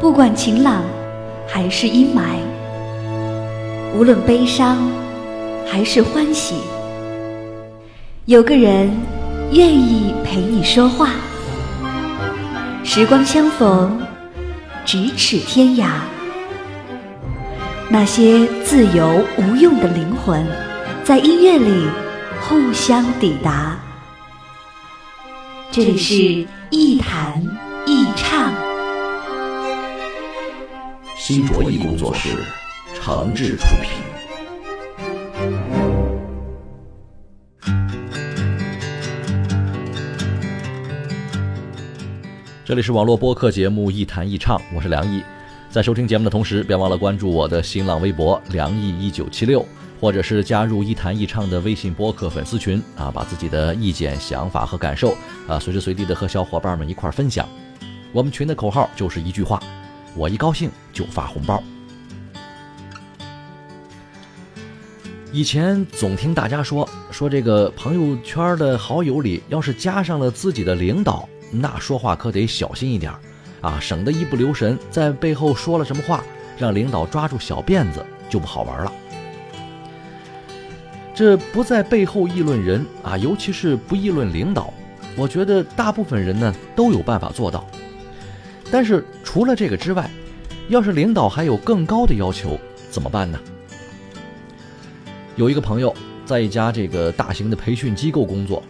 不管晴朗还是阴霾，无论悲伤还是欢喜，有个人愿意陪你说话。时光相逢，咫尺天涯。那些自由无用的灵魂，在音乐里互相抵达。这里是一弹一唱。新卓艺工作室，诚挚出品。这里是网络播客节目《一弹一唱》，我是梁毅。在收听节目的同时，别忘了关注我的新浪微博“梁毅一九七六”，或者是加入“一弹一唱”的微信播客粉丝群啊，把自己的意见、想法和感受啊，随时随地的和小伙伴们一块分享。我们群的口号就是一句话。我一高兴就发红包。以前总听大家说说这个朋友圈的好友里，要是加上了自己的领导，那说话可得小心一点啊，省得一不留神在背后说了什么话，让领导抓住小辫子就不好玩了。这不在背后议论人啊，尤其是不议论领导，我觉得大部分人呢都有办法做到。但是除了这个之外，要是领导还有更高的要求，怎么办呢？有一个朋友在一家这个大型的培训机构工作，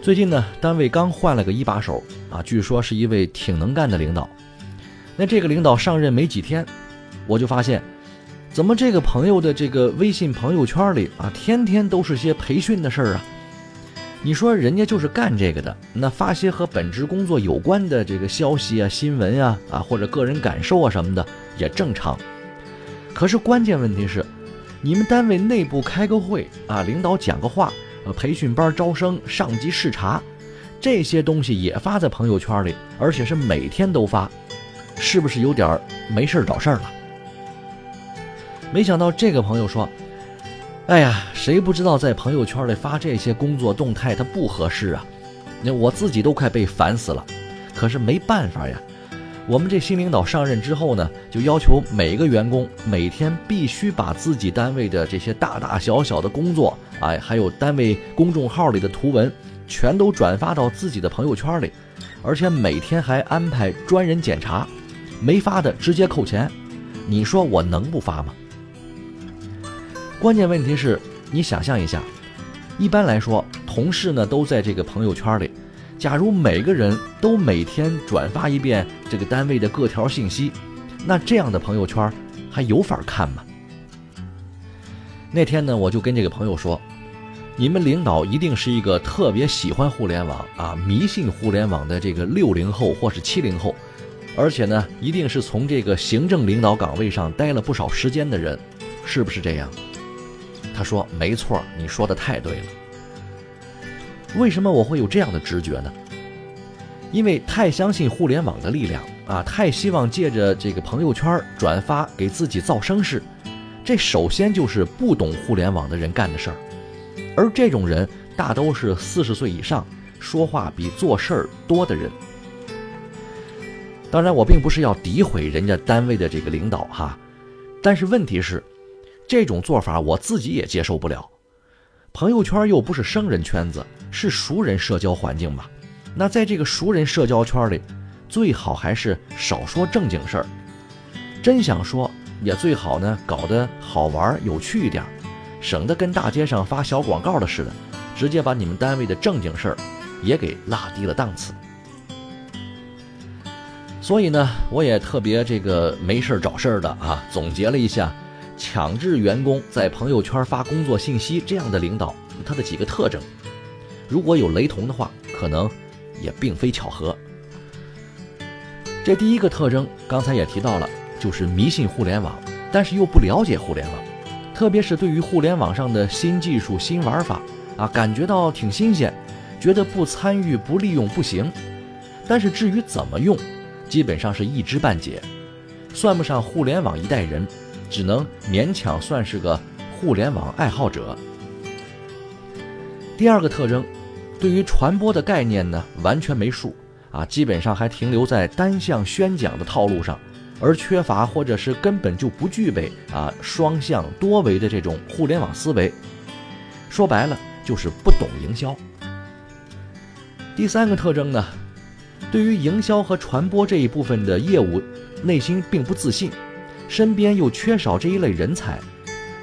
最近呢，单位刚换了个一把手啊，据说是一位挺能干的领导。那这个领导上任没几天，我就发现，怎么这个朋友的这个微信朋友圈里啊，天天都是些培训的事儿啊？你说人家就是干这个的，那发些和本职工作有关的这个消息啊、新闻啊啊，或者个人感受啊什么的也正常。可是关键问题是，你们单位内部开个会啊，领导讲个话，呃，培训班招生、上级视察，这些东西也发在朋友圈里，而且是每天都发，是不是有点没事找事儿了？没想到这个朋友说。哎呀，谁不知道在朋友圈里发这些工作动态它不合适啊？那我自己都快被烦死了。可是没办法呀，我们这新领导上任之后呢，就要求每个员工每天必须把自己单位的这些大大小小的工作，哎，还有单位公众号里的图文，全都转发到自己的朋友圈里，而且每天还安排专人检查，没发的直接扣钱。你说我能不发吗？关键问题是，你想象一下，一般来说，同事呢都在这个朋友圈里。假如每个人都每天转发一遍这个单位的各条信息，那这样的朋友圈还有法看吗？那天呢，我就跟这个朋友说，你们领导一定是一个特别喜欢互联网啊、迷信互联网的这个六零后或是七零后，而且呢，一定是从这个行政领导岗位上待了不少时间的人，是不是这样？他说：“没错，你说的太对了。为什么我会有这样的直觉呢？因为太相信互联网的力量啊，太希望借着这个朋友圈转发给自己造声势。这首先就是不懂互联网的人干的事儿，而这种人大都是四十岁以上，说话比做事儿多的人。当然，我并不是要诋毁人家单位的这个领导哈，但是问题是。”这种做法我自己也接受不了，朋友圈又不是生人圈子，是熟人社交环境吧。那在这个熟人社交圈里，最好还是少说正经事儿。真想说，也最好呢，搞得好玩有趣一点，省得跟大街上发小广告的似的，直接把你们单位的正经事儿也给拉低了档次。所以呢，我也特别这个没事儿找事儿的啊，总结了一下。强制员工在朋友圈发工作信息，这样的领导，他的几个特征，如果有雷同的话，可能也并非巧合。这第一个特征，刚才也提到了，就是迷信互联网，但是又不了解互联网，特别是对于互联网上的新技术、新玩法啊，感觉到挺新鲜，觉得不参与、不利用不行。但是至于怎么用，基本上是一知半解，算不上互联网一代人。只能勉强算是个互联网爱好者。第二个特征，对于传播的概念呢，完全没数啊，基本上还停留在单向宣讲的套路上，而缺乏或者是根本就不具备啊双向多维的这种互联网思维。说白了就是不懂营销。第三个特征呢，对于营销和传播这一部分的业务，内心并不自信，身边又缺少这一类人才，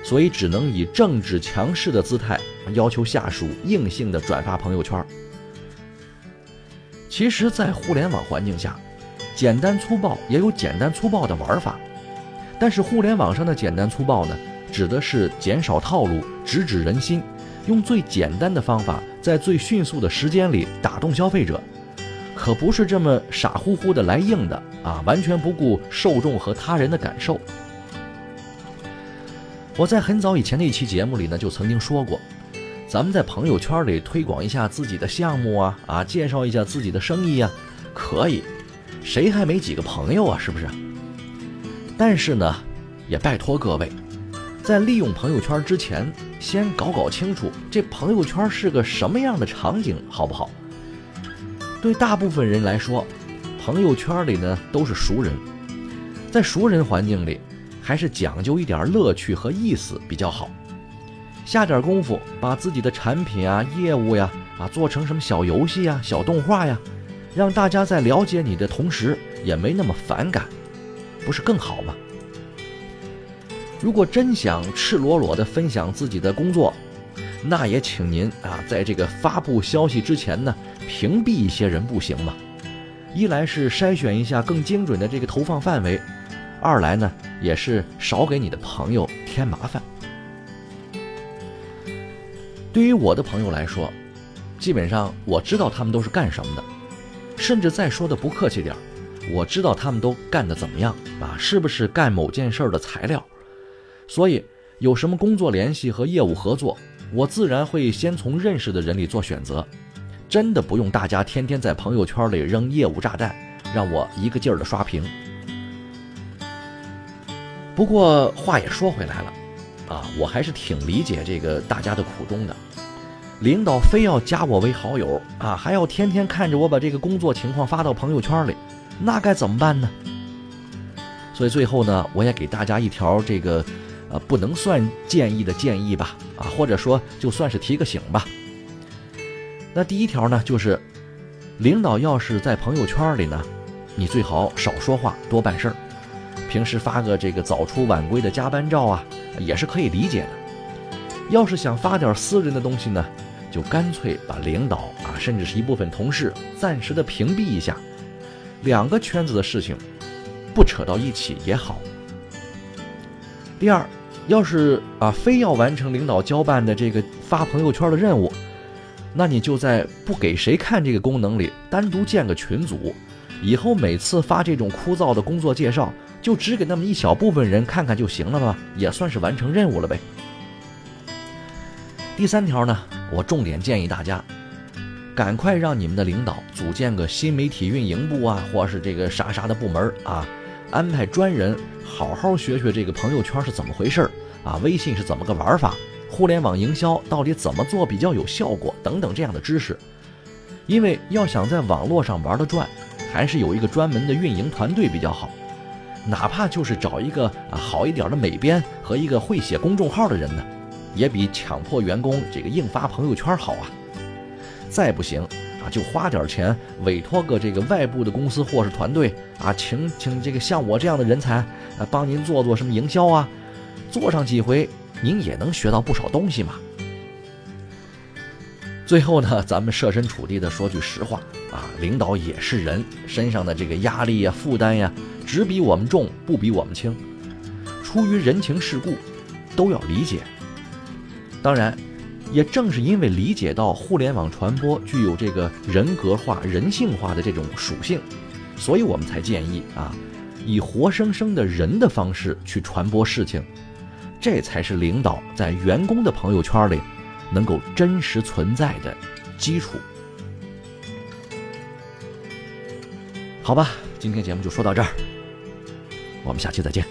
所以只能以政治强势的姿态要求下属硬性的转发朋友圈。其实，在互联网环境下，简单粗暴也有简单粗暴的玩法，但是互联网上的简单粗暴呢，指的是减少套路，直指人心。用最简单的方法，在最迅速的时间里打动消费者，可不是这么傻乎乎的来硬的啊！完全不顾受众和他人的感受。我在很早以前的一期节目里呢，就曾经说过，咱们在朋友圈里推广一下自己的项目啊啊，介绍一下自己的生意啊，可以，谁还没几个朋友啊？是不是？但是呢，也拜托各位。在利用朋友圈之前，先搞搞清楚这朋友圈是个什么样的场景，好不好？对大部分人来说，朋友圈里呢都是熟人，在熟人环境里，还是讲究一点乐趣和意思比较好。下点功夫，把自己的产品啊、业务呀啊做成什么小游戏呀、小动画呀，让大家在了解你的同时，也没那么反感，不是更好吗？如果真想赤裸裸地分享自己的工作，那也请您啊，在这个发布消息之前呢，屏蔽一些人，不行吗？一来是筛选一下更精准的这个投放范围，二来呢，也是少给你的朋友添麻烦。对于我的朋友来说，基本上我知道他们都是干什么的，甚至再说的不客气点儿，我知道他们都干得怎么样啊，是不是干某件事的材料？所以，有什么工作联系和业务合作，我自然会先从认识的人里做选择。真的不用大家天天在朋友圈里扔业务炸弹，让我一个劲儿的刷屏。不过话也说回来了，啊，我还是挺理解这个大家的苦衷的。领导非要加我为好友啊，还要天天看着我把这个工作情况发到朋友圈里，那该怎么办呢？所以最后呢，我也给大家一条这个。呃，不能算建议的建议吧，啊，或者说就算是提个醒吧。那第一条呢，就是领导要是在朋友圈里呢，你最好少说话，多办事儿。平时发个这个早出晚归的加班照啊，也是可以理解的。要是想发点私人的东西呢，就干脆把领导啊，甚至是一部分同事暂时的屏蔽一下。两个圈子的事情不扯到一起也好。第二，要是啊非要完成领导交办的这个发朋友圈的任务，那你就在不给谁看这个功能里单独建个群组，以后每次发这种枯燥的工作介绍，就只给那么一小部分人看看就行了吧，也算是完成任务了呗。第三条呢，我重点建议大家，赶快让你们的领导组建个新媒体运营部啊，或是这个啥啥的部门啊，安排专人。好好学学这个朋友圈是怎么回事啊？微信是怎么个玩法？互联网营销到底怎么做比较有效果？等等这样的知识。因为要想在网络上玩得转，还是有一个专门的运营团队比较好。哪怕就是找一个啊好一点的美编和一个会写公众号的人呢，也比强迫员工这个硬发朋友圈好啊。再不行。就花点钱委托个这个外部的公司或是团队啊，请请这个像我这样的人才啊，帮您做做什么营销啊，做上几回，您也能学到不少东西嘛。最后呢，咱们设身处地的说句实话啊，领导也是人，身上的这个压力呀、负担呀，只比我们重，不比我们轻。出于人情世故，都要理解。当然。也正是因为理解到互联网传播具有这个人格化、人性化的这种属性，所以我们才建议啊，以活生生的人的方式去传播事情，这才是领导在员工的朋友圈里能够真实存在的基础。好吧，今天节目就说到这儿，我们下期再见。